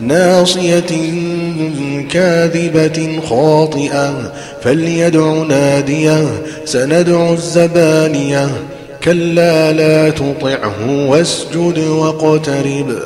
ناصية كاذبة خاطئة. فليدع نادية سندع الزبانية. كلا لا تطعه واسجد واقترب.